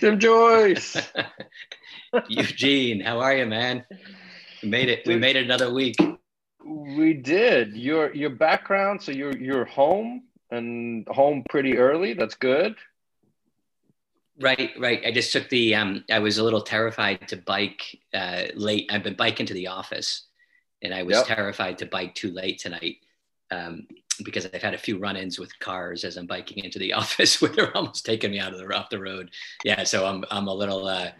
Jim Joyce. Eugene, how are you, man? We made it. We made it another week. We did. Your your background. So you're you're home and home pretty early. That's good. Right, right. I just took the. Um, I was a little terrified to bike uh, late. I've been biking to the office, and I was Yep. terrified to bike too late tonight um, because I've had a few run-ins with cars as I'm biking into the office where they're almost taking me out of the off the road. Yeah, so I'm I'm a little uh,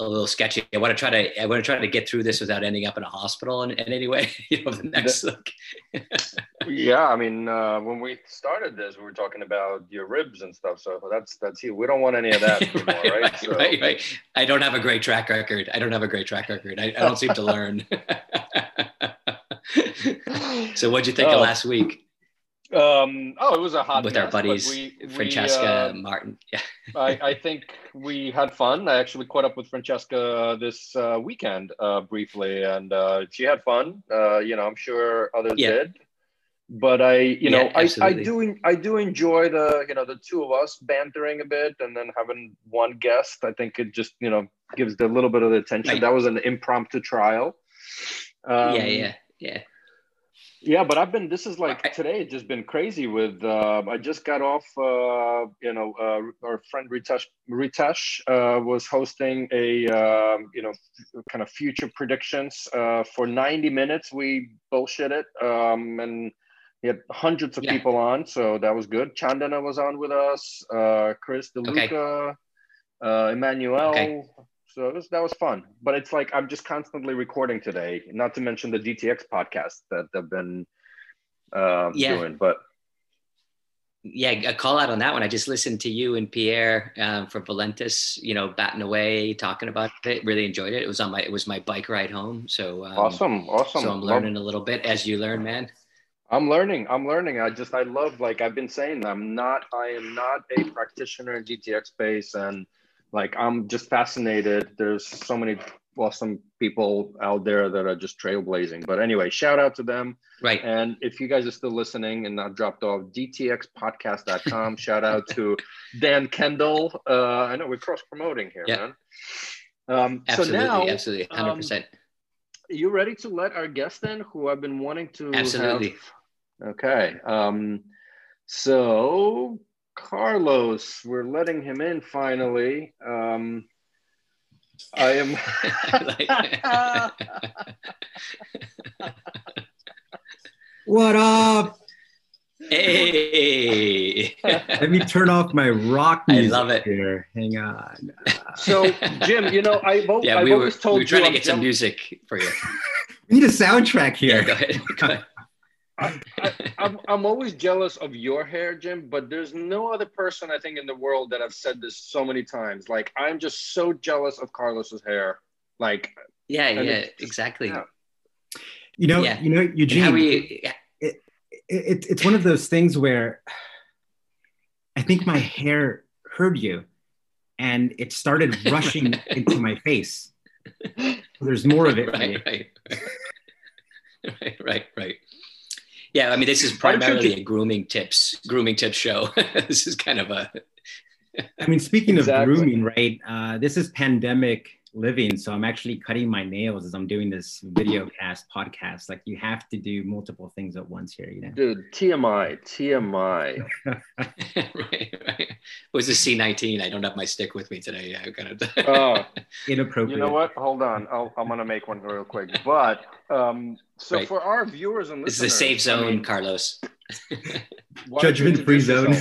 a little sketchy. I want to try to I want to try to get through this without ending up in a hospital in, in any way. You know, the next like, Yeah, I mean, uh, when we started this, we were talking about your ribs and stuff. So that's that's you. We don't want any of that anymore, right, right? right, So- right, right. I don't have a great track record. I don't have a great track record. I, I don't seem to learn. So, what'd you think Oh. of last week Um, oh, it was a hot with mess, our buddies we- we, Francesca uh, Martin? Yeah, I, I think we had fun. I actually caught up with Francesca this uh, weekend uh, briefly, and uh, she had fun. Uh, you know, I'm sure others Yeah. did. But I, you know, Yeah, I, I do I do enjoy the you know the two of us bantering a bit, and then having one guest. I think it just you know gives a little bit of the attention. Right. That was an impromptu trial. Um, yeah, yeah, yeah. yeah, but I've been. This is like I- today. It's just been crazy. With uh, I just got off. Uh, you know, uh, our friend Ritesh Ritesh uh, was hosting a um, you know kind of future predictions uh, for ninety minutes. We bullshitted, um, and he had hundreds of Yeah. people on, so that was good. Chandana was on with us. Uh, Chris DeLuca, uh, Emmanuel. Okay. So it was, that was fun, but it's like I'm just constantly recording today. Not to mention the DTX podcast that I've been um, Yeah. doing. But yeah, a call out on that one. I just listened to you and Pierre um, from Valentis, you know, batting away, talking about it. Really enjoyed it. It was on my it was my bike ride home. So um, awesome, awesome. So I'm learning a little bit as you learn, man. I'm learning. I'm learning. I just I love like I've been saying. I'm not. I am not a practitioner in DTX space, and like I'm just fascinated. There's so many awesome people out there that are just trailblazing. But anyway, shout out to them. Right. And if you guys are still listening and not dropped off, dtxpodcast.com. Shout out to Dan Kendall. Uh, I know we're cross promoting here, man. Um, so Absolutely. now, absolutely. Hundred um, percent. you ready to let our guest in who I've been wanting to Absolutely. have? Okay. Um, so Carlos, we're letting him in finally. Um, I am. What up? hey. Let me turn off my rock I love it. here. Hang on. So Jim, you know I've, al- yeah, I've we were, always we told were trying you to I'm get some jealous- music for you. we need a soundtrack Yeah, here. go ahead. Go ahead. I'm, I'm always jealous of your hair, Jim, but there's no other person I think in the world that I've said this so many times. Like, I'm just so jealous of Carlos's hair. Like, Yeah, yeah, it's- exactly. yeah. You know, Yeah. you know, And Eugene. how we, it, it, it's one of those things where I think my hair heard you, and it started rushing into my face. There's more of it. for right, right, right, right, right. Yeah, I mean, this is Why don't you primarily a grooming tips, grooming tips show. this is kind of a I mean, speaking Exactly. of grooming, right? Uh, this is pandemic living, so I'm actually cutting my nails as I'm doing this video cast podcast. Like, you have to do multiple things at once here, you know. dude, TMI, TMI. right, right. It was a C19. I don't have my stick with me today. I kind of. Oh, Inappropriate. you know what? Hold on. I'll, I'm going to make one real quick. But um, so Right. for our viewers and this is listeners, a safe I zone, mean, Carlos. why don't you Judgment-free zone.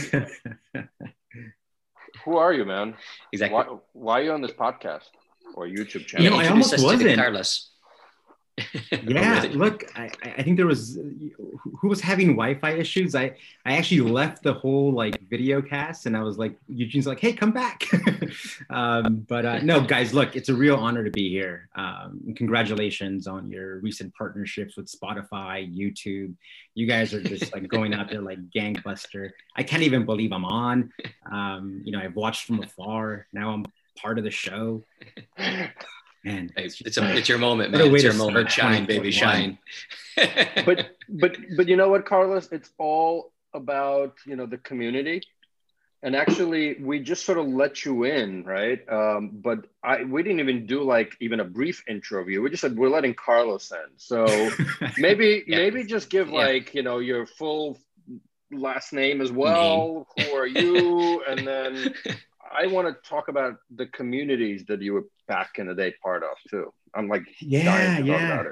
Who are you, man? Exactly. Why, why are you on this podcast or YouTube channel? You know, I introduce almost us to the wasn't. Carlos. yeah look I, I I think there was who who was having wi-fi issues? I i actually left the whole like video cast and i was like eugene's like hey come back. Um, but uh, no guys look it's a real honor to be here. Um, congratulations on your recent partnerships with spotify youtube. You guys are just like going out there like gangbuster. I can't even believe i'm on. Um, you know i've watched from afar. Now i'm part of the show and Hey, It's, a, it's your moment, What man. It's your moment. Shine, baby, shine. but but but you know what carlos it's all about you know the community and actually we just sort of let you in right um, but i we didn't even do like even a brief intro of you we just said we're letting carlos in so maybe yeah. maybe just give yeah. like you know your full last name as well name. who are you and then i want to talk about the communities that you were back in the day part of too i'm like yeah yeah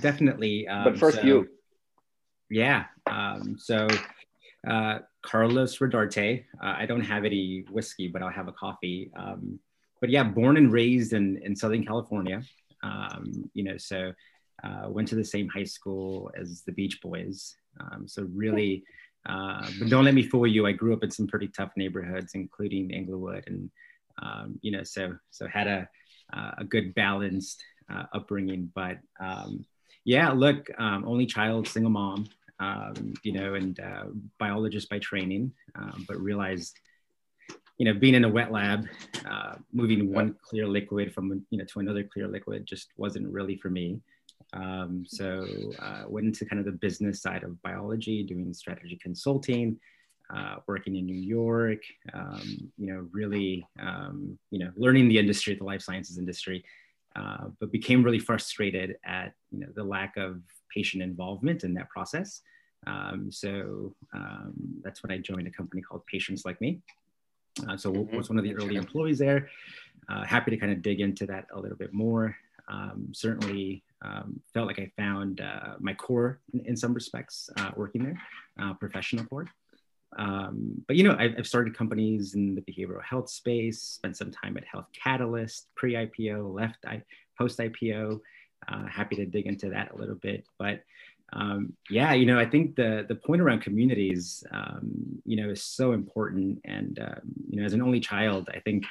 definitely um, but first so, you yeah um, so uh, Carlos Rodarte. Uh, I don't have any whiskey, but I'll have a coffee. Um, but yeah, born and raised in, in Southern California. Um, you know, so uh, went to the same high school as the Beach Boys. Um, so really, uh, but don't let me fool you. I grew up in some pretty tough neighborhoods, including Inglewood, and um, you know, so so had a a good balanced uh, upbringing. But um, yeah, look, um, only child, single mom um, you know, and uh, biologist by training, um, but realized, you know, being in a wet lab, uh, moving one clear liquid from, you know, to another clear liquid just wasn't really for me. Um, so uh, went into kind of the business side of biology, doing strategy consulting, uh, working in New York, um, you know, really, um, you know, learning the industry, the life sciences industry, uh, but became really frustrated at, you know, the lack of patient involvement in that process. Um, so um, that's when I joined a company called Patients Like Me. Uh, so mm-hmm. was one of the early employees there. Uh, happy to kind of dig into that a little bit more. Um, certainly um, felt like I found uh, my core in, in some respects uh, working there, uh, professional core. Um, but you know, I've, I've, started companies in the behavioral health space, spent some time at Health Catalyst, pre-IPO, left I, post-IPO. Uh, happy to dig into that a little bit, but um, yeah, you know, I think the the point around communities, um, you know, is so important. And um, you know, as an only child, I think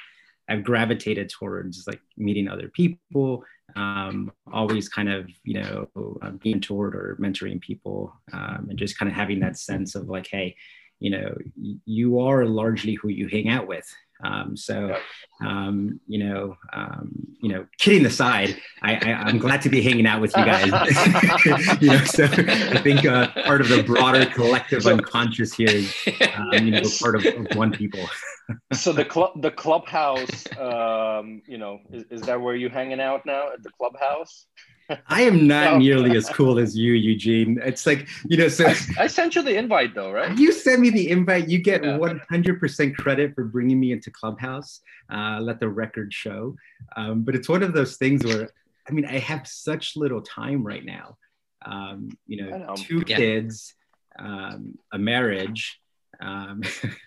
I've gravitated towards like meeting other people, um, always kind of you know uh, being toward or mentoring people, um, and just kind of having that sense of like, hey, you know, you are largely who you hang out with. Um, so, um, you know, um, you know, kidding aside, I, I, am glad to be hanging out with you guys. you know, so I think uh, part of the broader collective unconscious here is, um, you know, part of, of one people. so the club, the clubhouse, um, you know, is, is that where you hanging out now at the clubhouse? I am not nearly as cool as you, Eugene. It's like, you know, so I, I, sent you the invite though, right? You send me the invite, you get yeah. 100% credit for bringing me into Clubhouse. Uh, let the record show. Um, but it's one of those things where, I mean, I have such little time right now. Um, you know, know. two yeah. kids, um, a marriage, um,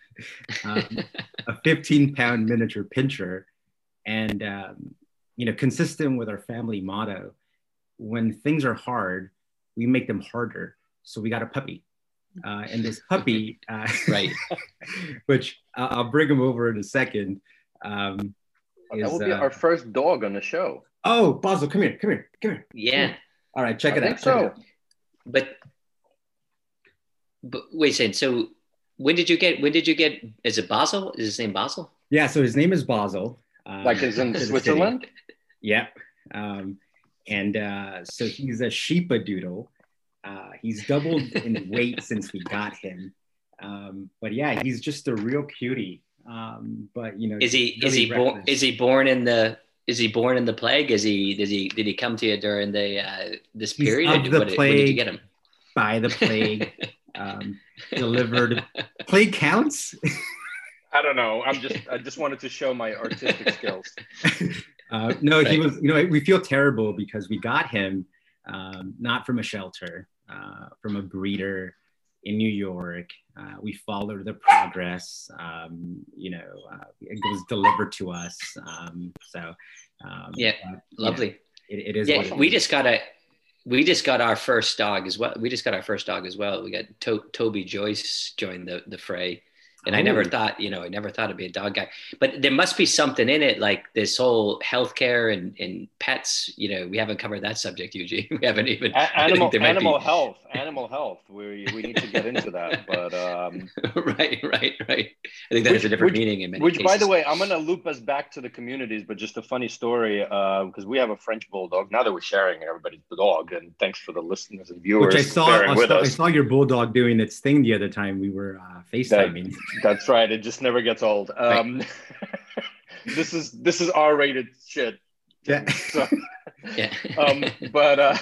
um, a 15 pound miniature pinscher, and, um, you know, consistent with our family motto when things are hard, we make them harder. So we got a puppy. Uh, and this puppy, uh, right, which I'll bring him over in a second. Um, is, that will be uh, our first dog on the show. Oh, Basil, come here, come here, come here. Yeah. Come All right, check I it out. So, it but but wait a second. So when did you get? When did you get? Is it Basil? Is his name Basil? Yeah. So his name is Basil. Um, like is in Switzerland. Yep. Um, and uh, so he's a Sheepa doodle. Uh, he's doubled in weight since we got him. Um, but yeah, he's just a real cutie. Um, but you know, is he really is he born is he born in the is he born in the plague? Is he did he did he come to you during the uh, this he's period? Of the what, plague, when did you get him? By the plague, um, delivered. Plague counts. I don't know. I'm just I just wanted to show my artistic skills. Uh, no, right. he was. You know, we feel terrible because we got him um, not from a shelter, uh, from a breeder in New York. Uh, we followed the progress. Um, you know, uh, it was delivered to us. Um, so um, yeah, lovely. it, it is. Yeah, we just got a. We just got our first dog as well. We just got our first dog as well. We got to- Toby Joyce joined the the fray. And I never oh. thought, you know, I never thought I'd be a dog guy. But there must be something in it, like this whole healthcare and, and pets. You know, we haven't covered that subject, Eugene. We haven't even a- animal animal be... health. Animal health. We we need to get into that. But um... right, right, right. I think that which, has a different which, meaning in many Which, cases. by the way, I'm going to loop us back to the communities. But just a funny story, because uh, we have a French bulldog. Now that we're sharing everybody's dog, and thanks for the listeners and viewers. Which I saw. I saw, I saw, your bulldog doing its thing the other time we were uh, FaceTiming. That's right. It just never gets old. Um, right. this is this is R-rated shit. Yeah. So, yeah. um, but uh,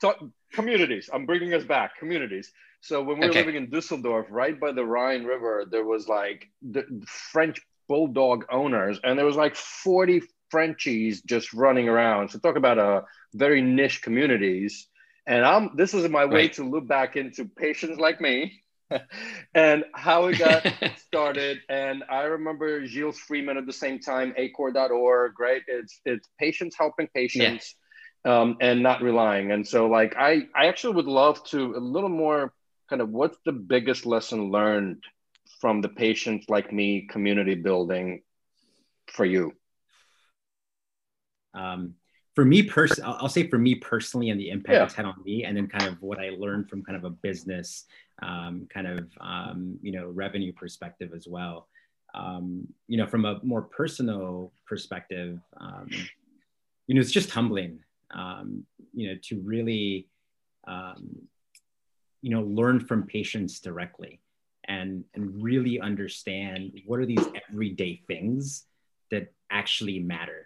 talk, communities. I'm bringing us back. Communities. So when we were okay. living in Dusseldorf, right by the Rhine River, there was like the French bulldog owners, and there was like 40 Frenchies just running around. So talk about a very niche communities. And I'm this is my way right. to look back into patients like me and how it got started. And I remember Gilles Frydman at the same time, acor.org, right? It's it's patients helping patients yeah. um, and not relying. And so like I I actually would love to a little more kind of what's the biggest lesson learned from the patients like me community building for you? Um, for me personally, I'll say for me personally and the impact yeah. it's had on me, and then kind of what I learned from kind of a business, um, kind of um, you know revenue perspective as well. Um, you know, from a more personal perspective, um, you know, it's just humbling. Um, you know, to really, um, you know, learn from patients directly, and and really understand what are these everyday things that actually matter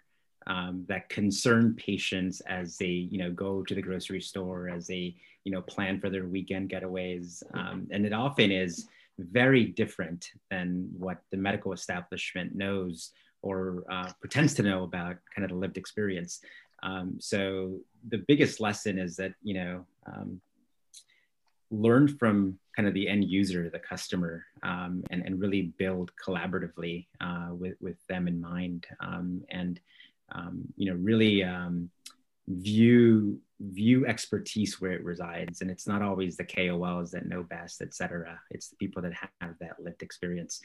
um, that concern patients as they you know go to the grocery store as they you know plan for their weekend getaways. Um, and it often is very different than what the medical establishment knows or uh, pretends to know about kind of the lived experience. Um, so the biggest lesson is that you know um, learn from kind of the end user the customer um, and, and really build collaboratively uh, with, with them in mind. Um, and um, you know, really um, view view expertise where it resides, and it's not always the KOLs that know best, et cetera. It's the people that have that lived experience.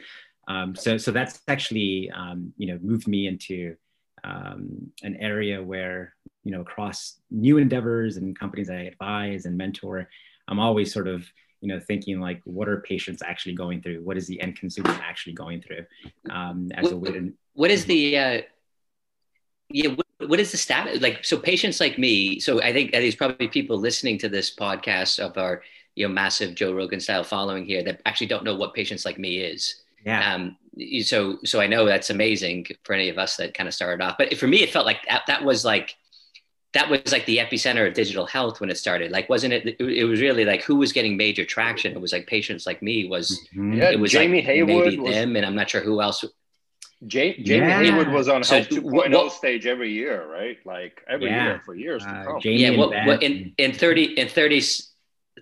Um, so, so that's actually um, you know moved me into um, an area where you know across new endeavors and companies I advise and mentor, I'm always sort of you know thinking like what are patients actually going through what is the end consumer actually going through um, as a way to what is the uh, yeah what, what is the status like so patients like me so i think there's probably people listening to this podcast of our you know massive joe rogan style following here that actually don't know what patients like me is. Yeah. Um so so i know that's amazing for any of us that kind of started off but for me it felt like that, that was like that was like the epicenter of digital health when it started. Like wasn't it it was really like who was getting major traction? It was like patients like me was mm-hmm. yeah, it was jamie like heywood maybe was... them and i'm not sure who else Jamie yeah. Heywood was on so, Health 2.0 stage every year, right? Like every yeah. year for years uh, to come. Jamie yeah, what, what, in, in 30 in 30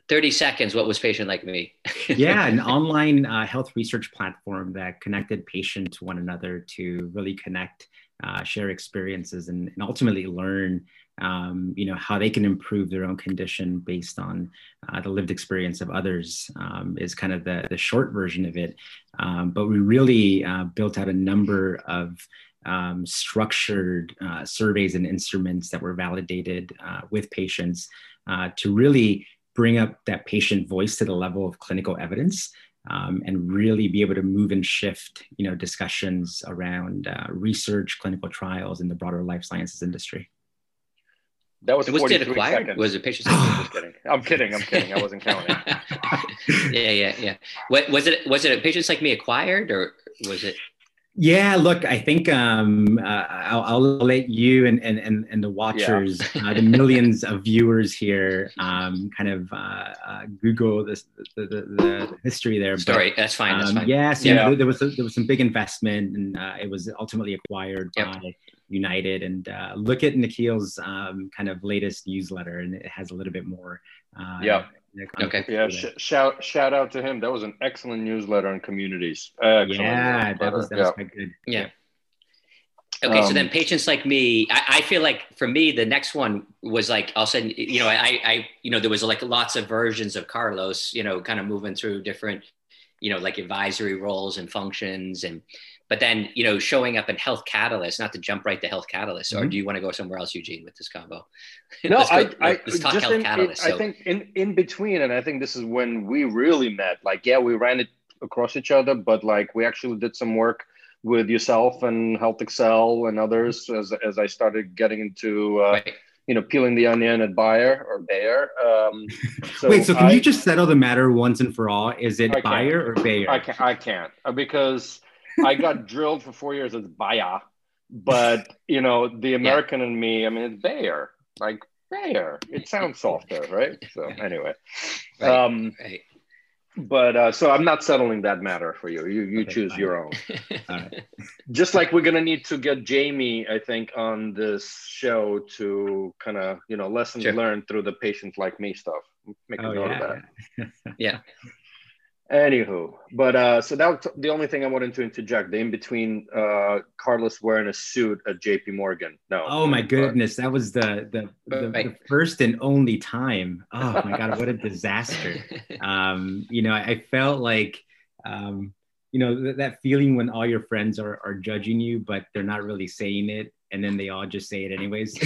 30 seconds, what was patient like me? yeah, an online uh, health research platform that connected patients to one another to really connect, uh, share experiences, and, and ultimately learn um, you know how they can improve their own condition based on uh, the lived experience of others um, is kind of the, the short version of it. Um, but we really uh, built out a number of um, structured uh, surveys and instruments that were validated uh, with patients uh, to really bring up that patient voice to the level of clinical evidence um, and really be able to move and shift you know discussions around uh, research clinical trials in the broader life sciences industry that was, was 43 seconds. Was it patient I'm kidding. I'm kidding. I'm kidding. I wasn't counting. yeah, yeah, yeah. What was it? Was it a patients like me acquired, or was it? Yeah, look, I think um, uh, I'll, I'll, let you and and and, and the watchers, yeah. uh, the millions of viewers here, um, kind of uh, uh Google this the, the, the, history there. Sorry, but, that's fine. That's um, fine. Yes, yeah, yeah. there was a, there was some big investment, and uh, it was ultimately acquired yep. by United. And uh, look at Nikhil's um, kind of latest newsletter, and it has a little bit more. yeah. Okay. Yeah. Sh- shout shout out to him. That was an excellent newsletter on communities. Excellent yeah, that was that was yeah. quite good. Yeah. Okay, um, so then patients like me, I, I, feel like for me, the next one was like all of a sudden, you know, I, I, you know, there was like lots of versions of Carlos, you know, kind of moving through different, you know, like advisory roles and functions, and but then you know showing up in health catalyst not to jump right to health catalyst mm-hmm. or do you want to go somewhere else eugene with this combo no let's go, I, I let's talk health in, catalyst, in, so. i think in in between and i think this is when we really met like yeah we ran it across each other but like we actually did some work with yourself and HealthXL and others as, as i started getting into uh, right. you know, peeling the onion at Bayer or Bayer. Um, so Wait, so can I, you just settle the matter once and for all? Is it Bayer or Bayer? I can't. I can't uh, because I got drilled for four years as Bayer, but you know, the American yeah. in me, I mean, it's Bayer. Like Bayer, it sounds softer, right? So anyway, right, um, right but uh, so I'm not settling that matter for you. You you okay, choose fine. your own. Just like we're gonna need to get Jamie, I think, on this show to kind of you know lessons sure. learned through the patients like me stuff. Make a oh, note yeah. of that. yeah. Anywho, but uh, so that was the only thing I wanted to interject. The in between uh, Carlos wearing a suit at J.P. Morgan. No. Oh my goodness, that was the the, the, the, first and only time. Oh my god, what a disaster! Um, you know, I, I felt like, um, you know, th- that feeling when all your friends are are judging you, but they're not really saying it, and then they all just say it anyways.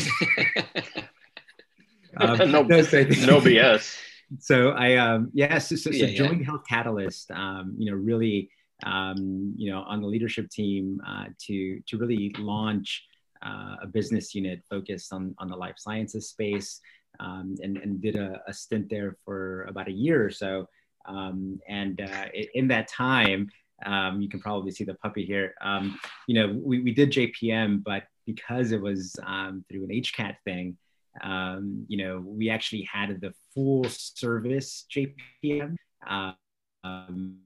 um, no, no BS so I um yeah so, so, so yeah, joined yeah. Health Catalyst um you know really um you know on the leadership team uh, to to really launch uh, a business unit focused on on the life sciences space um, and and did a, a stint there for about a year or so um, and uh, in that time um, you can probably see the puppy here um, you know we, we did JPM but because it was um, through an HCAT thing um, you know, we actually had the full service JPM. Uh, um,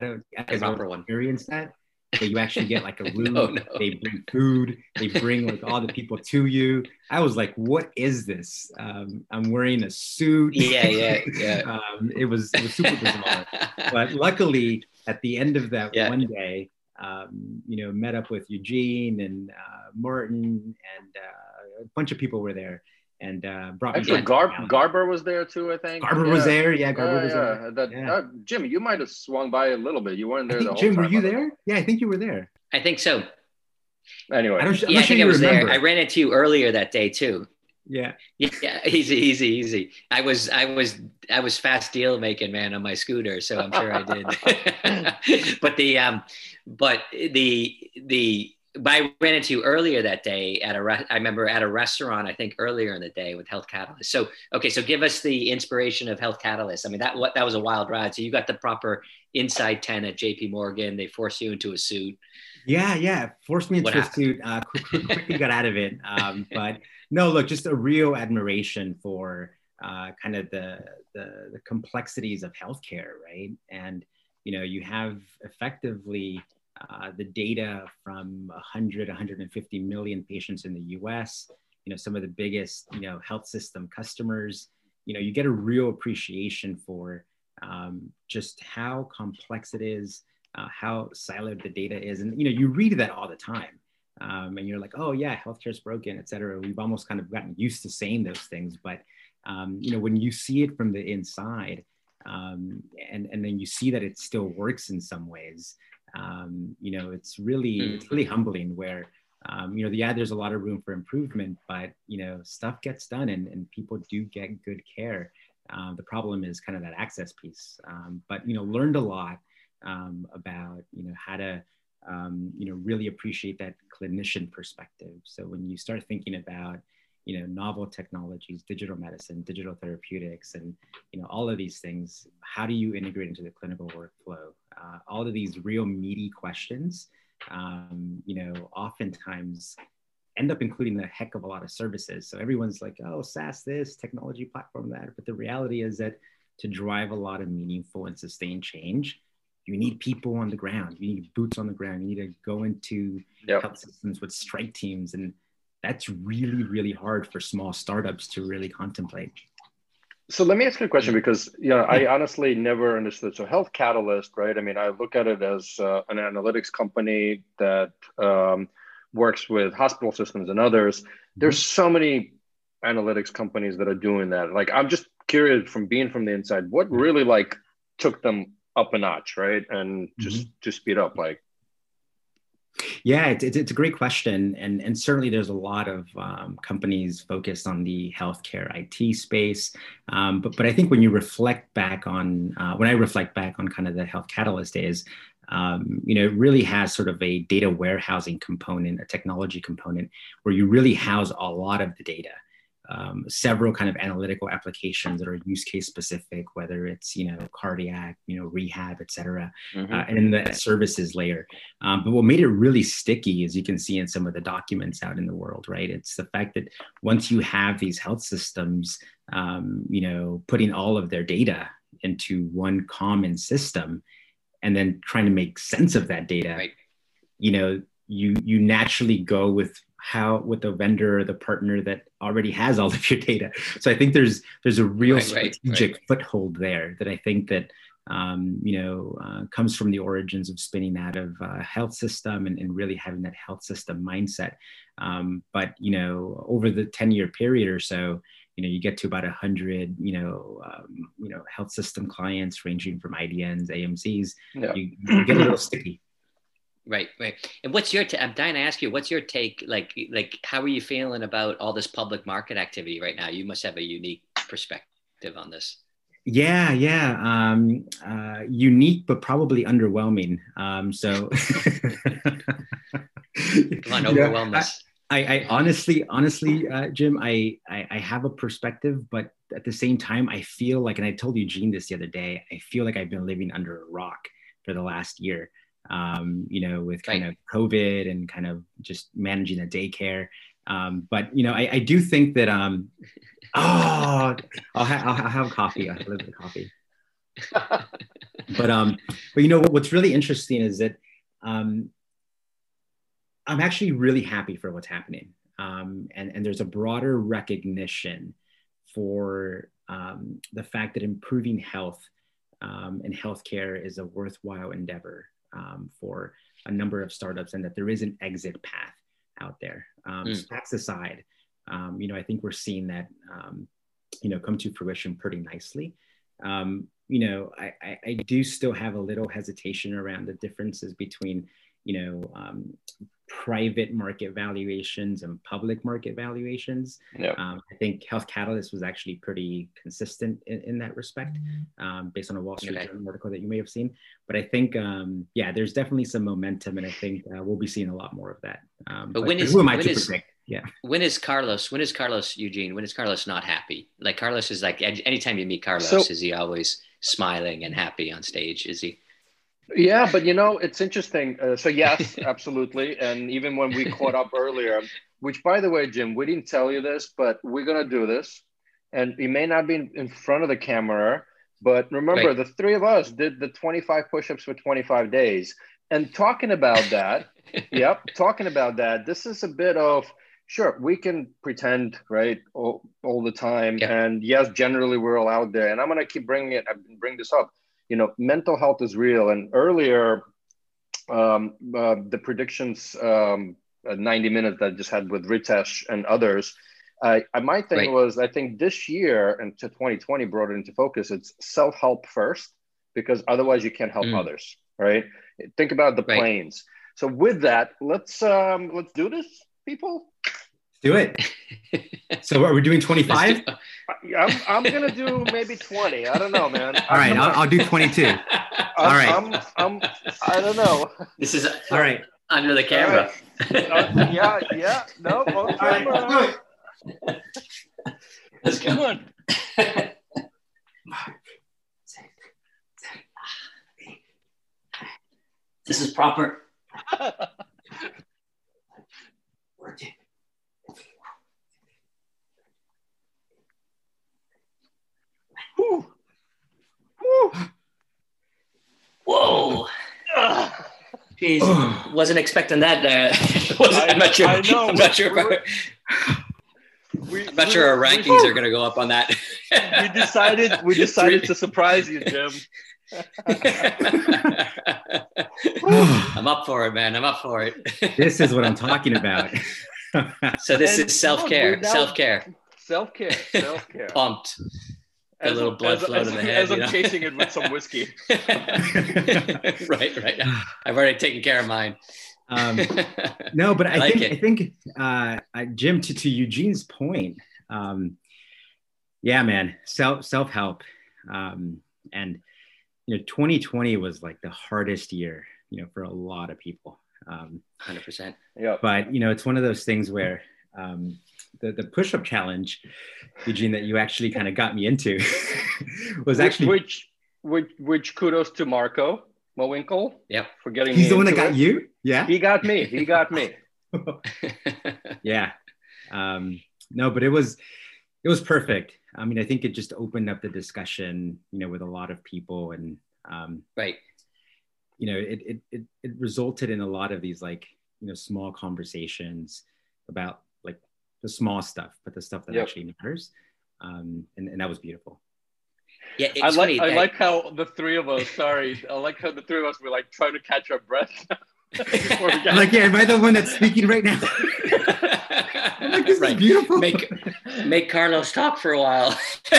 I don't, I don't experience that. So you actually get like a room. no, no. They bring food. They bring like all the people to you. I was like, "What is this?" Um, I'm wearing a suit. Yeah, yeah, yeah. um, it was it was super bizarre. but luckily, at the end of that yeah. one day, um, you know, met up with Eugene and uh, Martin, and uh, a bunch of people were there and uh, brought Actually, me. Gar- Garber was there too. I think Garber yeah. was there. Yeah, Garber yeah, was yeah. there. That, yeah. Uh, Jim, you might have swung by a little bit. You weren't there. Think, the Jim, were you there? Yeah, I think you were there. I think so. Anyway, I don't, yeah, I think I was remember. there. I ran into you earlier that day too. Yeah. Yeah, easy, easy, easy. I was, I was, I was fast deal making man on my scooter, so I'm sure I did. but the, um, but the, the but I ran into you earlier that day at a re- I remember at a restaurant I think earlier in the day with Health Catalyst. So okay, so give us the inspiration of Health Catalyst. I mean that what that was a wild ride. So you got the proper inside ten at J.P. Morgan. They forced you into a suit. Yeah, yeah, forced me into what a happened? suit. Uh, quickly got out of it. Um, but no, look, just a real admiration for uh, kind of the, the the complexities of healthcare, right? And you know, you have effectively uh, the data from 100, 150 million patients in the US, you know, some of the biggest, you know, health system customers, you know, you get a real appreciation for um, just how complex it is, uh, how siloed the data is. And, you know, you read that all the time. Um, and you're like, oh yeah, healthcare's broken, et cetera. We've almost kind of gotten used to saying those things, but um, you know, when you see it from the inside, um, and and then you see that it still works in some ways, um, you know, it's really mm. it's really humbling where um, you know, yeah, there's a lot of room for improvement, but you know, stuff gets done and, and people do get good care. Um, the problem is kind of that access piece. Um, but you know, learned a lot um, about you know how to um, you know really appreciate that clinician perspective. So when you start thinking about you know novel technologies digital medicine digital therapeutics and you know all of these things how do you integrate into the clinical workflow? Uh, all of these real meaty questions um, you know oftentimes end up including the heck of a lot of services. So everyone's like oh saas this technology platform that. But the reality is that to drive a lot of meaningful and sustained change you need people on the ground. You need boots on the ground. You need to go into yep. health systems with strike teams and that's really really hard for small startups to really contemplate so let me ask you a question because you know I honestly never understood. So Health Catalyst, right? I mean, I look at it as uh, an analytics company that um, works with hospital systems and others. Mm-hmm. There's so many analytics companies that are doing that. Like, I'm just curious from being from the inside, what really like took them up a notch, right? And just mm-hmm. to speed up, like yeah, it's, it's, a great question. And, and certainly there's a lot of um, companies focused on the healthcare IT space. Um, but, but I think when you reflect back on, uh, when I reflect back on kind of the Health Catalyst days, um, you know, it really has sort of a data warehousing component, a technology component where you really house a lot of the data. Um, several kind of analytical applications that are use case specific, whether it's you know cardiac, you know rehab, et cetera, mm-hmm. uh, and in the services layer. Um, but what made it really sticky, as you can see in some of the documents out in the world, right? It's the fact that once you have these health systems, um, you know, putting all of their data into one common system, and then trying to make sense of that data, right. you know, you you naturally go with how with the vendor or the partner that already has all of your data. So I think there's there's a real right, strategic right, foothold there that I think that um, you know uh, comes from the origins of spinning out of a health system and, and really having that health system mindset. Um, but you know over the 10 year period or so, you know you get to about 100 you know um, you know health system clients ranging from IDNs, AMCs. Yeah. You, you get a little sticky. Right, right. And what's your? i I'm dying to ask you. What's your take? Like, like, how are you feeling about all this public market activity right now? You must have a unique perspective on this. Yeah, yeah. Um, uh, unique, but probably underwhelming. Um, so, come on, overwhelm us. I, I, honestly, honestly, uh, Jim, I, I, I have a perspective, but at the same time, I feel like, and I told Eugene this the other day, I feel like I've been living under a rock for the last year um, you know, with kind right. of COVID and kind of just managing a daycare. Um, but you know, I, I do think that um, oh, I'll, ha- I'll, have coffee. I'll have a little bit of coffee. but um, but you know what, what's really interesting is that um, I'm actually really happy for what's happening. Um, and, and there's a broader recognition for um, the fact that improving health um, and healthcare is a worthwhile endeavor um, for a number of startups and that there is an exit path out there. Um, mm. so aside, um, you know, I think we're seeing that, um, you know, come to fruition pretty nicely. Um, you know, I, I, I, do still have a little hesitation around the differences between, you know, um, private market valuations and public market valuations. Yeah. Um, I think Health Catalyst was actually pretty consistent in, in that respect, um, based on a Wall Street okay. Journal article that you may have seen. But I think, um, yeah, there's definitely some momentum, and I think uh, we'll be seeing a lot more of that. Um, but, but, when is who am I to is, predict? Yeah. When is Carlos? When is Carlos Eugene? When is Carlos not happy? Like Carlos is like anytime you meet Carlos, so, is he always smiling and happy on stage? Is he? Yeah, but you know, it's interesting. Uh, so yes, absolutely. And even when we caught up earlier, which by the way, Jim, we didn't tell you this, but we're gonna do this, and it may not be in front of the camera, but remember, right. the three of us did the 25 push-ups for 25 days. And talking about that, yep, talking about that, this is a bit of sure we can pretend right all, all the time, and yes, generally we're all out there. And I'm gonna keep bringing it, i bring this up you know, mental health is real. And earlier, um, uh, the predictions, um, 90 minutes that I just had with Ritesh and others, I my thing right. was I think this year and to 2020 brought it into focus. It's self help first because otherwise you can't help mm. others, right? Think about the right. planes. So with that, let's um, let's do this, people do it. so are we doing 25? I'm, I'm going to do maybe 20. I don't know, man. All right. I'll, I'll, do 22. All right. I'm, I'm, I don't know. This is all right. Under the camera. Right. Uh, yeah. Yeah. No. On camera. All right, let's do it. Let's go. Come on. This is proper. Working. Whoa. Jeez, wasn't expecting that. Uh, wasn't, I, am not sure. I know. I'm not sure. If I, we, I'm not sure our rankings we, are going to go up on that. we decided. We decided to surprise you, Jim. I'm up for it, man. I'm up for it. this is what I'm talking about. so this and is self care. Self care. Self care. Self care. Pumped a little blood as, flow as, to the head. As I'm know? chasing it with some whiskey. right, right. I've already taken care of mine. Um, no, but I, I like think it. I think uh, Jim to, to Eugene's point. Um, yeah, man, self self help, um, and you know, 2020 was like the hardest year, you know, for a lot of people. Um, Hundred percent. Yeah. But you know, it's one of those things where um, the, the push-up challenge, Eugene, that you actually kind of got me into was actually which which which kudos to Marco Mowinkle. Yeah, For getting he's the one that got it. you. Yeah. He got me. He got me. yeah. Um, no, but it was it was perfect. I mean, I think it just opened up the discussion, you know, with a lot of people, and um, right. You know, it, it it it resulted in a lot of these like you know small conversations about the small stuff, but the stuff that yep. actually matters, um, and and that was beautiful. Yeah, I like I like how the three of us. Sorry, I like how the three of us were like trying to catch our breath. like, yeah, am I the one that's speaking right now? like, this right. is beautiful. Make make Carlos talk for a while.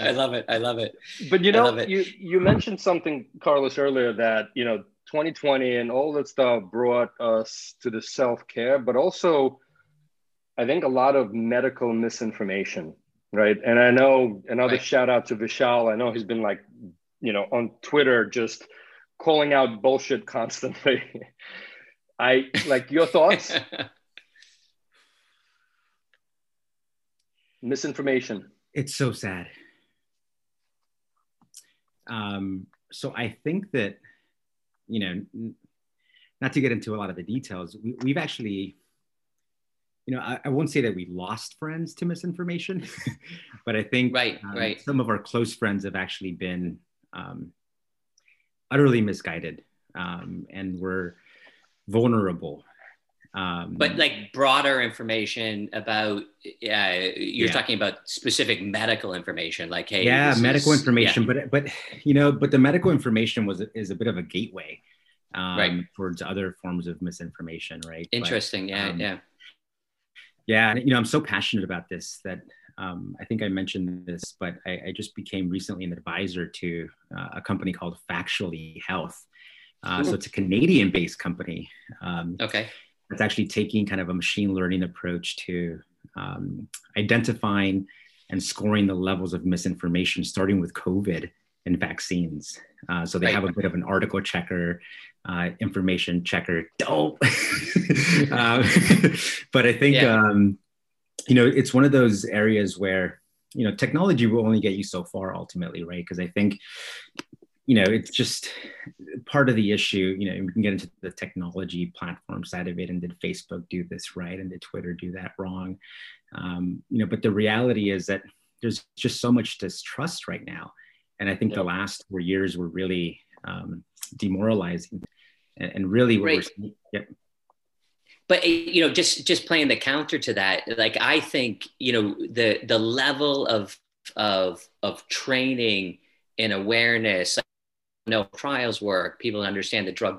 I love it. I love it. But you know, you you mentioned something, Carlos, earlier that you know 2020 and all that stuff brought us to the self care, but also, I think a lot of medical misinformation right? And I know another right. shout out to Vishal. I know he's been like, you know, on Twitter just calling out bullshit constantly. I like your thoughts. Misinformation. It's so sad. Um, so I think that, you know, not to get into a lot of the details, we, we've actually you know, I, I, won't say that we lost friends to misinformation, but I think right, um, right. some of our close friends have actually been um, utterly misguided um, and were vulnerable. Um, but like broader information about, uh, you're yeah. talking about specific medical information, like hey, yeah, medical is, information. Yeah. But but you know, but the medical information was is a bit of a gateway um, right. towards other forms of misinformation, right? Interesting. But, yeah, um, yeah yeah, and you know, I'm so passionate about this that um, I think I mentioned this, but I, I just became recently an advisor to uh, a company called Factually Health. Uh, so it's a Canadian-based company. Um, okay. It's actually taking kind of a machine learning approach to um, identifying and scoring the levels of misinformation, starting with COVID and vaccines. Uh, so they right. have a bit of an article checker, uh, information checker. Dope. uh, but I think yeah. um, you know it's one of those areas where you know technology will only get you so far ultimately, right? Because I think you know it's just part of the issue. You know we can get into the technology platform side of it, and did Facebook do this right, and did Twitter do that wrong? Um, you know, but the reality is that there's just so much distrust right now and I think the last four years were really um, demoralizing, and, and really, right. Yep. But eh, you know, just just playing the counter to that, like I think you know the the level of of of training and awareness, know, trials work, people understand the drug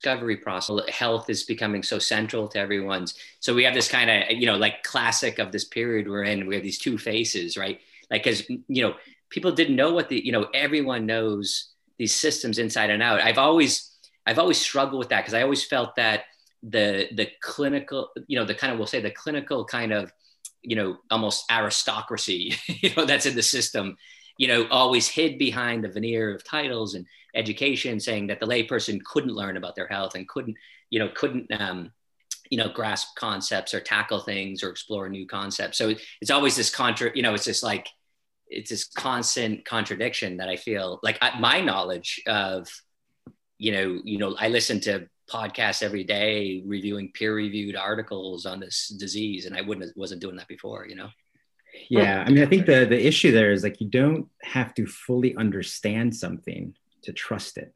discovery process health is becoming so central to everyone's so we have this kind of you know like classic of this period we're in we have these two faces right? Like because you know people didn't know what the you know everyone knows these systems inside and out. I've always i've always struggled with that because i always felt that the the clinical you know the kind of we'll say the clinical kind of you know almost aristocracy you know that's in the system you know always hid behind the veneer of titles and education saying that the layperson couldn't learn about their health and couldn't you know couldn't um, you know grasp concepts or tackle things or explore new concepts so it's always this contra you know it's just like it's this constant contradiction that I feel like I, my knowledge of, you know, you know, I listen to podcasts every day reviewing peer-reviewed articles on this disease, and I wouldn't wasn't doing that before, you know. Yeah, I mean, I think the the issue there is like you don't have to fully understand something to trust it.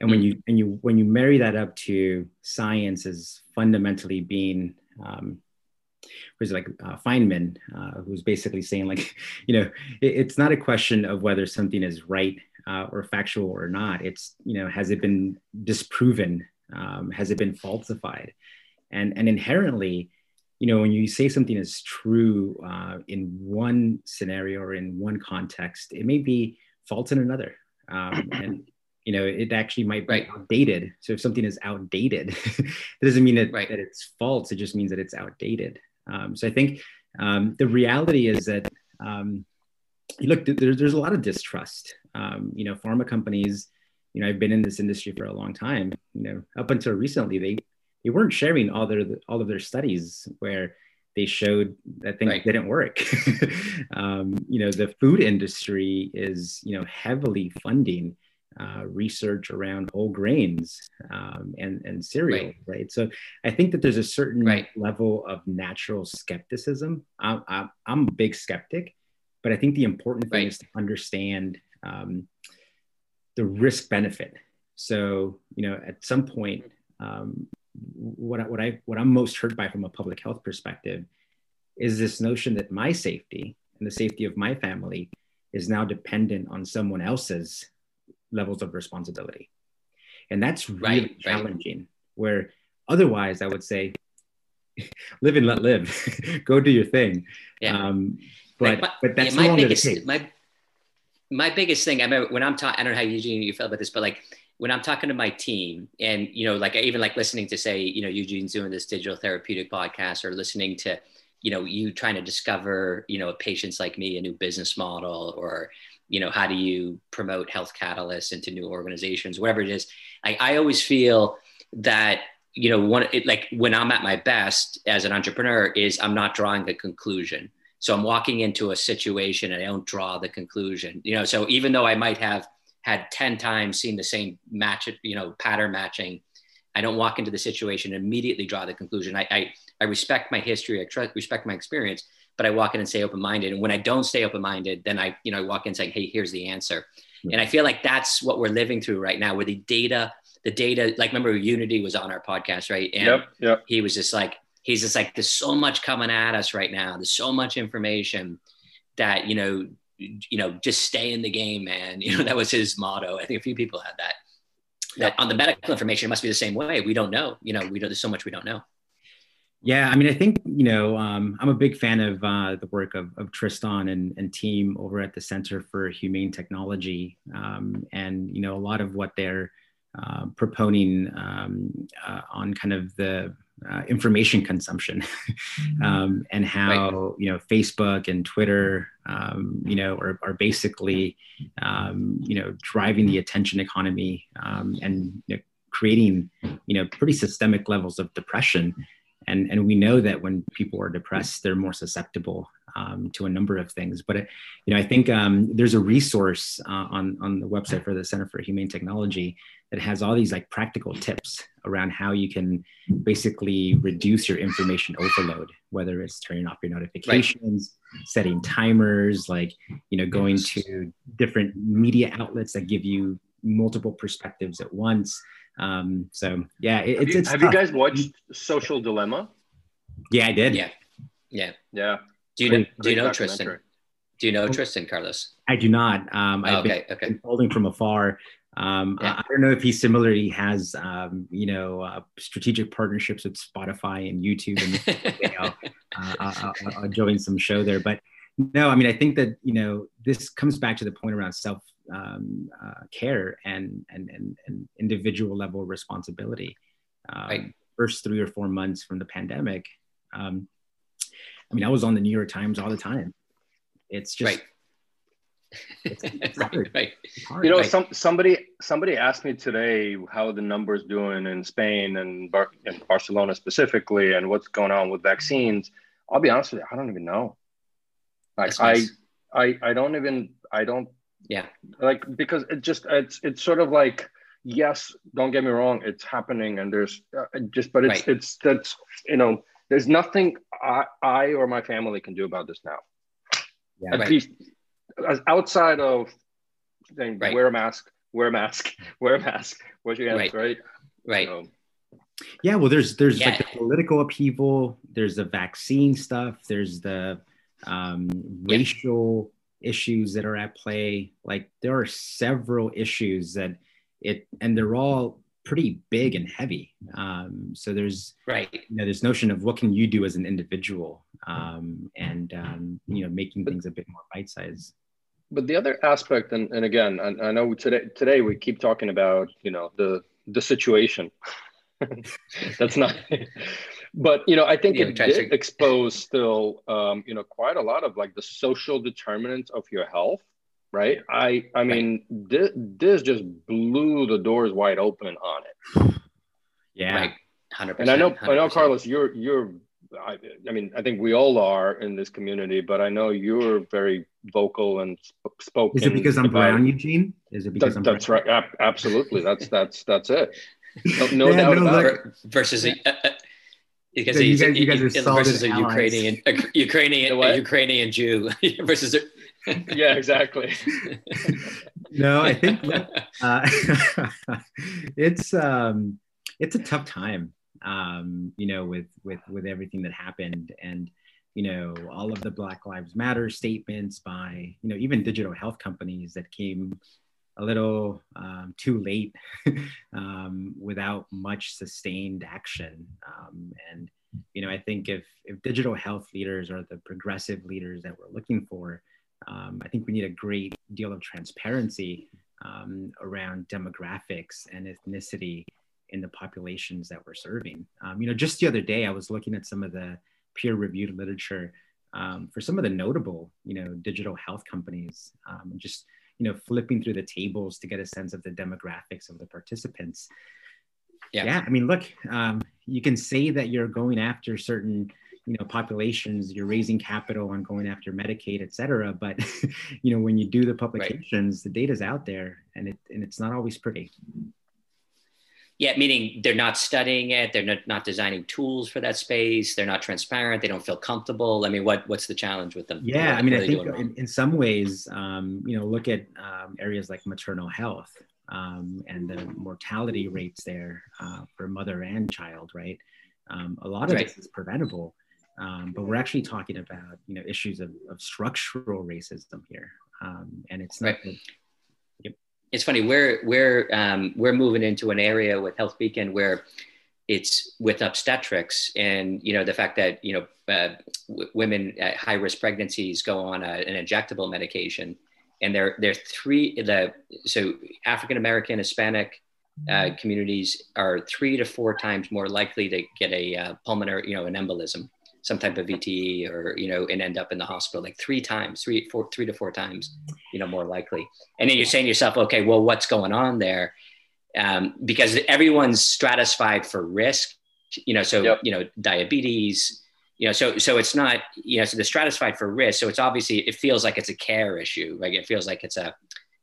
And when mm. you and you when you marry that up to science as fundamentally being um, was like uh, Feynman, uh, who's basically saying like, you know, it, it's not a question of whether something is right uh, or factual or not. It's you know, has it been disproven? Um, has it been falsified? And and inherently, you know, when you say something is true uh, in one scenario or in one context, it may be false in another. Um, and you know, it actually might be right. outdated. So if something is outdated, it doesn't mean that, right. that it's false. It just means that it's outdated. Um, so I think um, the reality is that um, look, there, there's a lot of distrust. Um, you know, pharma companies, you know, I've been in this industry for a long time. You know, up until recently, they they weren't sharing all their all of their studies where they showed that things right. didn't work. um, you know, the food industry is you know heavily funding uh, research around whole grains um, and and cereal, right. right. So I think that there's a certain right. level of natural skepticism. I'm, I'm, a big skeptic, but I think the important thing is to understand um, the risk benefit. So you know, at some point, um, what what I what I'm most hurt by from a public health perspective is this notion that my safety and the safety of my family is now dependent on someone else's levels of responsibility. And that's really right, challenging. Right. Where otherwise, I would say, live and let live, go do your thing. Yeah. Um, but right, but that's yeah, my biggest my my biggest thing. I remember when I'm talking. I don't know how Eugene you felt about this, but like when I'm talking to my team, and you know, like even like listening to say, you know, Eugene's doing this digital therapeutic podcast, or listening to, you know, you trying to discover, you know, patients like me a new business model, or you know how do you promote health catalysts into new organizations whatever it is. I, I always feel that you know one it, like when i'm at my best as an entrepreneur is i'm not drawing the conclusion. So i'm walking into a situation and i don't draw the conclusion you know. So even though i might have had 10 times seen the same match you know pattern matching i don't walk into the situation and immediately draw the conclusion i i, I respect my history i tr- respect my experience but I walk in and stay open minded. And when I don't stay open minded, then I, you know, I walk in saying, hey, here's the answer. Mm-hmm. And I feel like that's what we're living through right now, where the data, the data, like remember Unity was on our podcast, right? And yep, yep. he was just like, he's just like, there's so much coming at us right now. There's so much information that, you know, you know, just stay in the game, man. You know, that was his motto. I think a few people had that. That on the medical information, it must be the same way. We don't know. You know, we don't. There's so much we don't know. Yeah, I mean, I think you know, um, I'm a big fan of uh, the work of, of Tristan and, and, team over at the Center for Humane Technology, um, and you know, a lot of what they're uh, proponing um, uh, on kind of the uh, information consumption mm-hmm. um, and how right. you know Facebook and Twitter, um, you know, are, are basically um, you know driving the attention economy and you know, creating you know pretty systemic levels of depression and and we know that when people are depressed they're more susceptible um, to a number of things but it, you know i think um, there's a resource uh, on on the website for the center for humane technology that has all these like practical tips around how you can basically reduce your information overload whether it's turning off your notifications right. setting timers like you know going to different media outlets that give you multiple perspectives at once um, so yeah, it, have, it's, you, it's have you guys watched Social Dilemma? Yeah, I did. Yeah, yeah, yeah. Do you know? do you know Tristan? Do you know Tristan Carlos? I do not. Um, I've okay, been okay. holding from afar. Um, yeah. I, I, don't know if he similarly has, um, you know, uh, strategic partnerships with Spotify and YouTube, and you know, uh, I'll, I'll join some show there. But no, I mean, I think that you know this comes back to the point around self um, uh, care and, and, and, and, individual level responsibility. Um, right. First three or four months from the pandemic, um, I mean, I was on the New York Times all the time. It's just. Right. It's, it's right, right. It's hard. You know, right. some somebody somebody asked me today how the numbers doing in Spain and, Bar- and Barcelona specifically, and what's going on with vaccines. I'll be honest with you, I don't even know. Like nice. I, I, I don't even I don't yeah like because it just it's it's sort of like yes don't get me wrong it's happening and there's uh, just but it's right. it's that's you know there's nothing I, I or my family can do about this now yeah, at right. least as outside of saying right. wear a mask wear a mask wear a mask wash your hands right right so, yeah well there's there's yeah. like the political upheaval there's the vaccine stuff there's the um, racial issues that are at play. Like there are several issues that it, and they're all pretty big and heavy. Um, so there's right, you know, this notion of what can you do as an individual, um, and um, you know, making things a bit more bite-sized. But the other aspect, and, and again, I, I know today today we keep talking about you know the the situation. That's not but you know i think it did expose still um, you know quite a lot of like the social determinants of your health right? I I mean, right. this, this just blew the doors wide open on it. Yeah, right. hundred percent. And I know 100%. I know Carlos, you're you're. I, I, mean, I think we all are in this community, but I know you're very vocal and sp- spoken. Is it because I'm brown, Eugene? Is it because that, I'm that's brown? right? absolutely. That's that's that's it. No, no yeah, doubt no, about it. Versus a, a, because so you, guys, you guys are versus a Ukrainian, a Ukrainian, a Ukrainian Jew versus a, yeah, exactly. no, I think uh, it's um, it's a tough time, um, you know, with with with everything that happened, and you know, all of the Black Lives Matter statements by you know even digital health companies that came a little um, too late um, without much sustained action. Um, and, you know, I think if, if digital health leaders are the progressive leaders that we're looking for, um, I think we need a great deal of transparency um, around demographics and ethnicity in the populations that we're serving. Um, you know, just the other day, I was looking at some of the peer-reviewed literature for some of the notable, you know, digital health companies, and just you know, flipping through the tables to get a sense of the demographics of the participants. Yeah, yeah I mean, look, um, you can say that you're going after certain you know populations you're raising capital and going after medicaid et cetera but you know when you do the publications right. the data's out there and it and it's not always pretty. Yeah meaning they're not studying it they're not, not designing tools for that space they're not transparent they don't feel comfortable. I mean what what's the challenge with them? Yeah what, i mean i think in, in, some ways um, you know look at um, areas like maternal health um, and the mortality rates there uh, for mother and child right? Um, a lot of right. this is preventable um, but we're actually talking about you know issues of, of structural racism here. Um, and it's not right. it's funny we're we're um, we're moving into an area with HealthBeacon where it's with obstetrics and you know the fact that you know uh, w- women at high risk pregnancies go on a, an injectable medication and they're they're three the so African American Hispanic uh, communities are three to four times more likely to get a uh, pulmonary you know an embolism some type of VTE or you know and end up in the hospital like three times, three four three to four times, you know more likely. And then you're saying to yourself, okay, well, what's going on there? Um, because everyone's stratified for risk, you know. So yep. you know diabetes, you know. So so it's not you know. So the stratified for risk. So it's obviously it feels like it's a care issue. Like it feels like it's a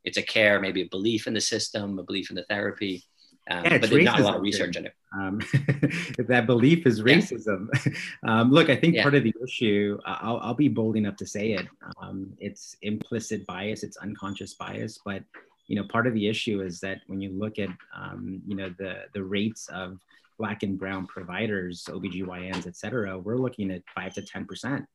it's a care, maybe a belief in the system, a belief in the therapy. Um, yeah, but there's not a lot of research in it. Um, that belief is racism. Yeah. um, look, I think yeah. part of the issue, I'll, I'll, be bold enough to say it. Um, it's implicit bias, it's unconscious bias, but you know, part of the issue is that when you look at, um, you know, the the rates of black and brown providers, OBGYNs, et cetera, we're looking at five to ten percent.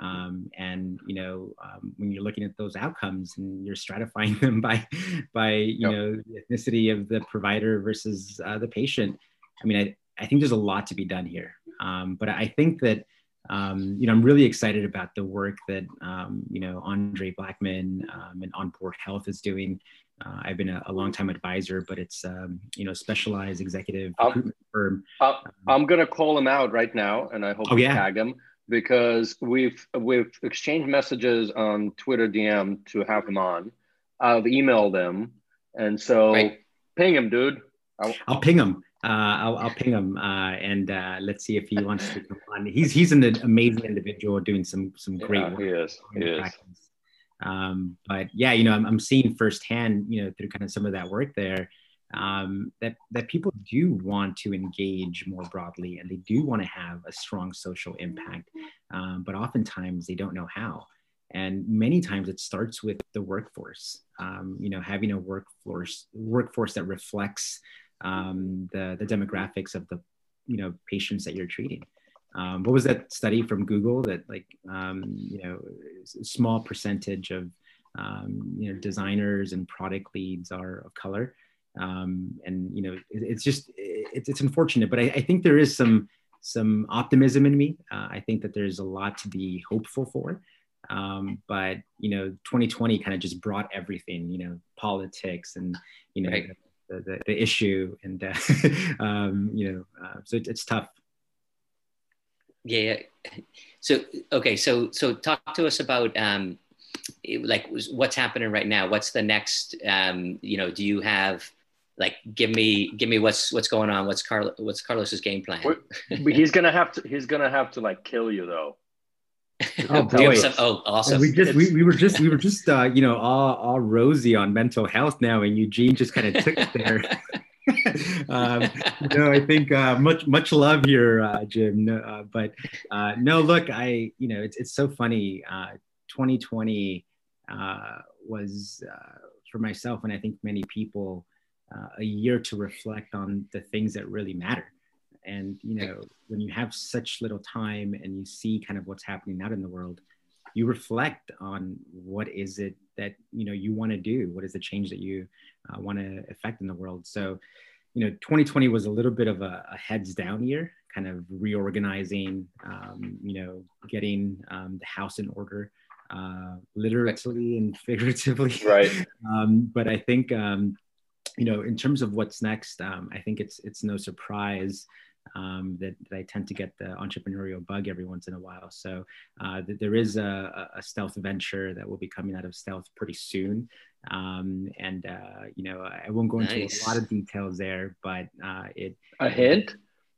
Um, and you know um, when you're looking at those outcomes and you're stratifying them by by you yep. know the ethnicity of the provider versus uh, the patient i mean I, I think there's a lot to be done here um, but i think that um, you know i'm really excited about the work that um, you know andre blackman um, and onboard health is doing uh, I've been a, a long time advisor, but it's um, you know specialized executive firm. I'm gonna call him out right now, and I hope oh, you yeah. tag him because we've we've exchanged messages on Twitter DM to have him on. I've emailed him, and so right. ping him, dude. I'll, I'll ping him. Uh, I'll, I'll ping him uh, and uh, let's see if he wants to come on. He's he's an amazing individual doing some some great yeah, work. He is. He is. Um, but yeah, you know, I'm, I'm seeing firsthand, you know, through kind of some of that work there, um, that that people do want to engage more broadly and they do want to have a strong social impact, um, but oftentimes they don't know how. And many times it starts with the workforce. Um, you know, having a workforce workforce that reflects um, the the demographics of the you know patients that you're treating. Um, what was that study from Google that like um, you know small percentage of you know designers and product leads are of color um, and you know it, it's just it, it's unfortunate but I, I, think there is some some optimism in me uh, i think that there's a lot to be hopeful for um, but you know 2020 kind of just brought everything you know politics and you know right. the, the, the, issue and uh, um, you know uh, so it, it's tough yeah so okay so so talk to us about um, like what's happening right now? What's the next? Um, you know, do you have like give me give me what's what's going on? What's Carl what's Carlos's game plan? he's gonna have to he's gonna have to like kill you though. oh boy! Some, oh, awesome. We just we, we were just we were just uh, you know all all rosy on mental health now, and Eugene just kind of took it there. um, no, I think uh, much much love here, uh, Jim. No, uh, but uh, no, look, I you know it's it's so funny. 2020 uh, was uh, for myself, and I think many people, a year to reflect on the things that really matter. And you know, when you have such little time and you see kind of what's happening out in the world, you reflect on what is it that you know you want to do? What is the change that you uh, want to affect in the world? So you know 2020 was a little bit of a, a heads down year kind of reorganizing um, you know getting um, the house in order uh, literally and figuratively. Right. Um, but i think um, you know in terms of what's next um, i think it's it's no surprise um, that, that, I tend to get the entrepreneurial bug every once in a while. So uh, th- there is a, a, stealth venture that will be coming out of stealth pretty soon. Um, and, uh, you know, I won't go into nice. a lot of details there, but uh, it. A hint?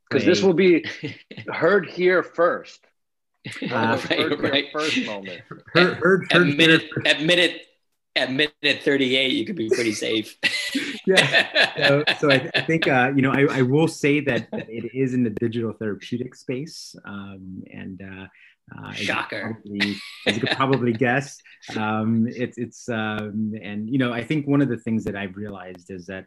Because this will be heard here first. Uh, right, right. First moment. Heard, heard, heard, at, minute, at minute at minute 38 you could be pretty safe yeah. So, so I, I, think uh, you know I, I, will say that, that, it is in the digital therapeutic space um, and uh, uh, shocker as you, probably, as you could probably guess um, it's it's um, and you know i think one of the things that i've realized is that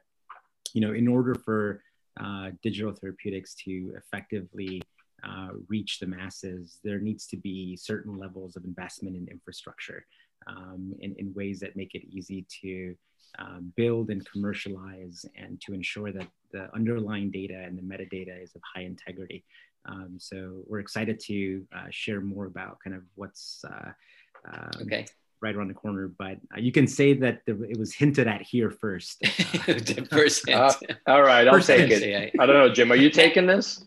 you know in order for uh, digital therapeutics to effectively uh, reach the masses there needs to be certain levels of investment in infrastructure um, in, in ways that make it easy to um, build and commercialize and to ensure that the underlying data and the metadata is of high integrity. Um, so we're excited to uh, share more about kind of what's uh, um, okay. right around the corner, but uh, you can say that the, it was hinted at here first. first hint. Uh, all right, I'll first take hint. it. I don't know, Jim, are you taking this?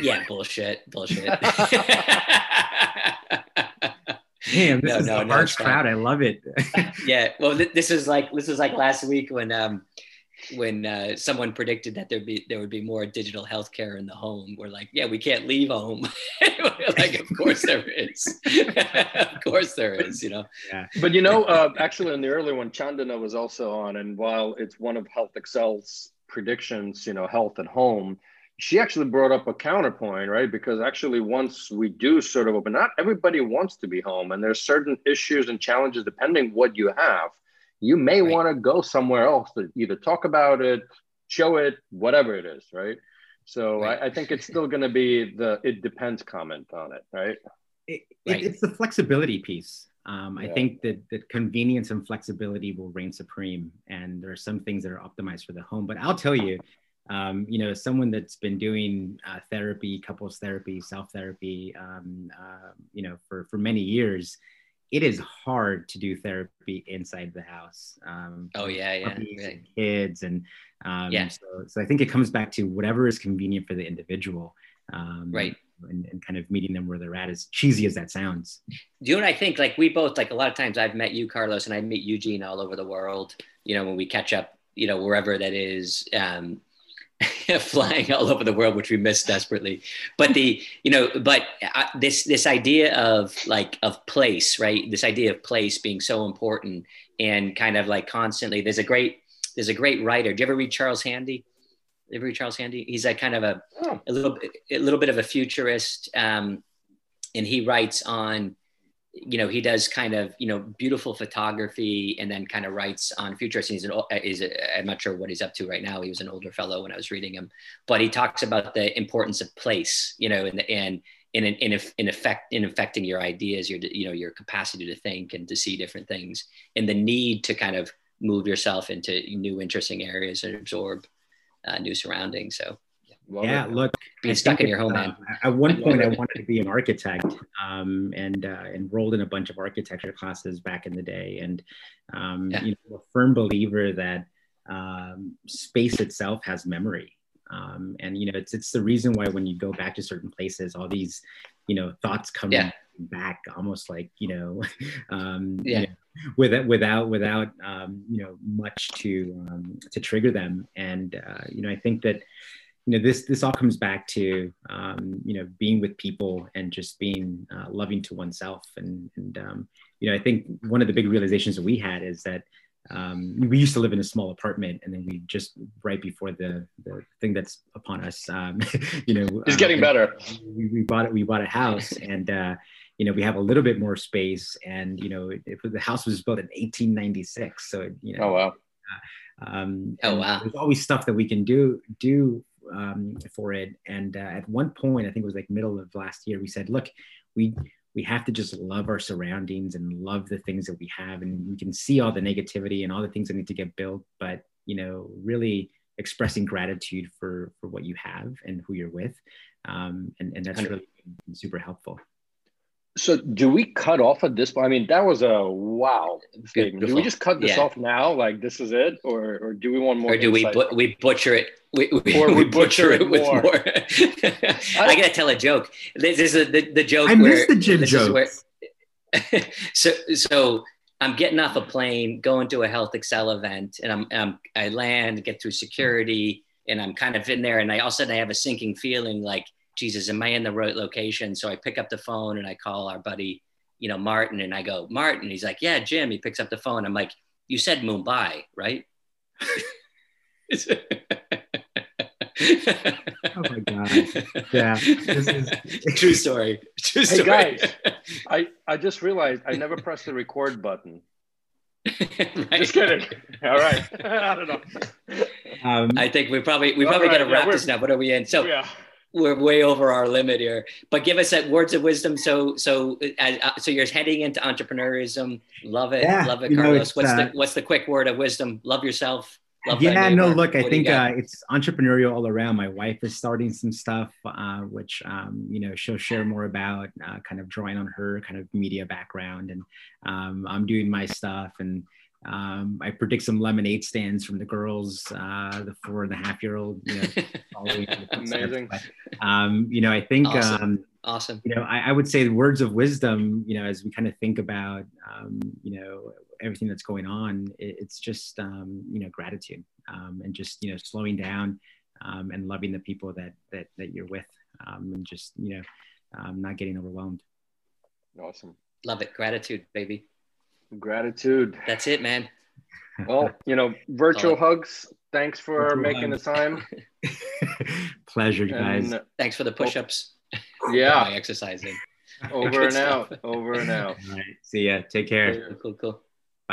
Yeah, bullshit, bullshit. Damn, this no, is no, a no, harsh crowd. I love it. yeah, well, th- this is like this is like last week when um when uh, someone predicted that there'd be there would be more digital healthcare in the home. We're like, yeah, we can't leave home. like, of course there is. of course there is. You know. Yeah. But you know, uh, actually, in the earlier one, Chandana was also on, and while it's one of HealthXL's predictions, you know, health at home she actually brought up a counterpoint, right? Because actually, once we do sort of open, not everybody wants to be home, and there's certain issues and challenges depending what you have. You may right. want to go somewhere else to either talk about it, show it, whatever it is, right? So right. I, I, think it's still going to be the it depends comment on it, right? It, right. it's the flexibility piece. Um, yeah. I think that that convenience and flexibility will reign supreme, and there are some things that are optimized for the home. But I'll tell you, um, you know, someone that's been doing uh, therapy, couples therapy, self therapy, um, uh, you know, for for many years, it is hard to do therapy inside the house. Um, oh yeah, yeah, and kids, and um, yeah. So, so I think it comes back to whatever is convenient for the individual. Um, right. And, and, kind of meeting them where they're at, as cheesy as that sounds. Do you know what I think? Like we both, like a lot of times, I've met you, Carlos, and I meet Eugene all over the world. You know, when we catch up, you know, wherever that is. Um, flying all over the world, which we miss desperately. But the, you know, but uh, this this idea of like of place, right? This idea of place being so important and kind of like constantly. There's a great there's a great writer. Do you ever read Charles Handy? You ever read Charles Handy? He's like kind of a oh. a little a little bit of a futurist, um, and he writes on you know, he does kind of, you know, beautiful photography and then kind of writes on futurist. He's an, is i am not sure what he's up to right now. He was an older fellow when I was reading him, but he talks about the importance of place, you know, and, and, in, in, in effect, in affecting your ideas, your, you know, your capacity to think and to see different things and the need to kind of move yourself into new interesting areas and absorb uh, new surroundings. So Love yeah, it. look, being stuck in your home, man. Uh, at one point, I wanted to be an architect, um, and uh, enrolled in a bunch of architecture classes back in the day, and um, yeah. you know, a firm believer that um, space itself has memory, um, and you know, it's it's the reason why when you go back to certain places, all these you know thoughts come yeah. back almost like you know um Yeah. you know, without without without um you know much to um to trigger them and uh you know i think that you know this this all comes back to um you know being with people and just being uh, loving to oneself and and um you know i think one of the big realizations that we had is that um, we used to live in a small apartment and then we just right before the the thing that's upon us um, you know It's uh, getting better. we, we bought it we bought a house and uh, you know we have a little bit more space and you know it, it, the house was built in 1896 so you know Oh wow. um, Oh, wow. There's always stuff that we can do do um, for it. And uh, at one point, I think it was like middle of last year, we said, look, we we have to just love our surroundings and love the things that we have, and we can see all the negativity and all the things that need to get built, but you know, really expressing gratitude for for what you have and who you're with, um, and and that's really super helpful. So do we cut off at this point? I mean, that was a wow statement. Do we just cut this Yeah. off now? Like this is it, or or do we want more? or do we insight? but we butcher it we, we, Or we we butcher butcher it it with more. more, I, gotta tell a joke this is a, the, the joke I where miss the gym this is where- so so i'm getting off a plane going to a HealthXL event and i'm, I'm i land get through security and i'm kind of in there and i all of a sudden i have a sinking feeling like jesus am i in the right location so i pick up the phone and i call our buddy you know martin and i go martin he's like yeah jim he picks up the phone i'm like you said mumbai right Oh my god! Yeah, this is True story. True Hey, guys. I I just realized I never pressed the record button. Right? Just kidding. All right. I don't know. Um, I think we probably we probably right, got to wrap we're- this now. What are we in? So yeah. We're way over our limit here. But give us that words of wisdom. So so uh, uh, so you're heading into entrepreneurism. Love it. Yeah, Love it, you know, Carlos. what's uh, the what's the quick word of wisdom? Love yourself. Love yeah no look i What think uh, it's entrepreneurial all around my wife is starting some stuff uh, which um, you know she'll share more about uh, kind of drawing on her kind of media background and um, i'm doing my stuff and um, i predict some lemonade stands from the girls uh, the four and a half year old you know, following in the footsteps. Amazing. But, um, you know i think Awesome. um, awesome. you know, I, I would say the words of wisdom, you know, as we kind of think about, um, you know, everything that's going on, it, it's just, um, you know, gratitude um, and just, you know, slowing down um, and loving the people that, that, that you're with um, and just, you know, um, not getting overwhelmed. Awesome. Love it. Gratitude, baby. Gratitude. That's it, man. Well, you know, virtual Oh. hugs. Thanks for Virtual making hugs. the time. Pleasure, guys. And Thanks for the push-ups. Oh, yeah, exercising. over and out. Over and out. All right. See ya. Take care. Later. Cool, cool.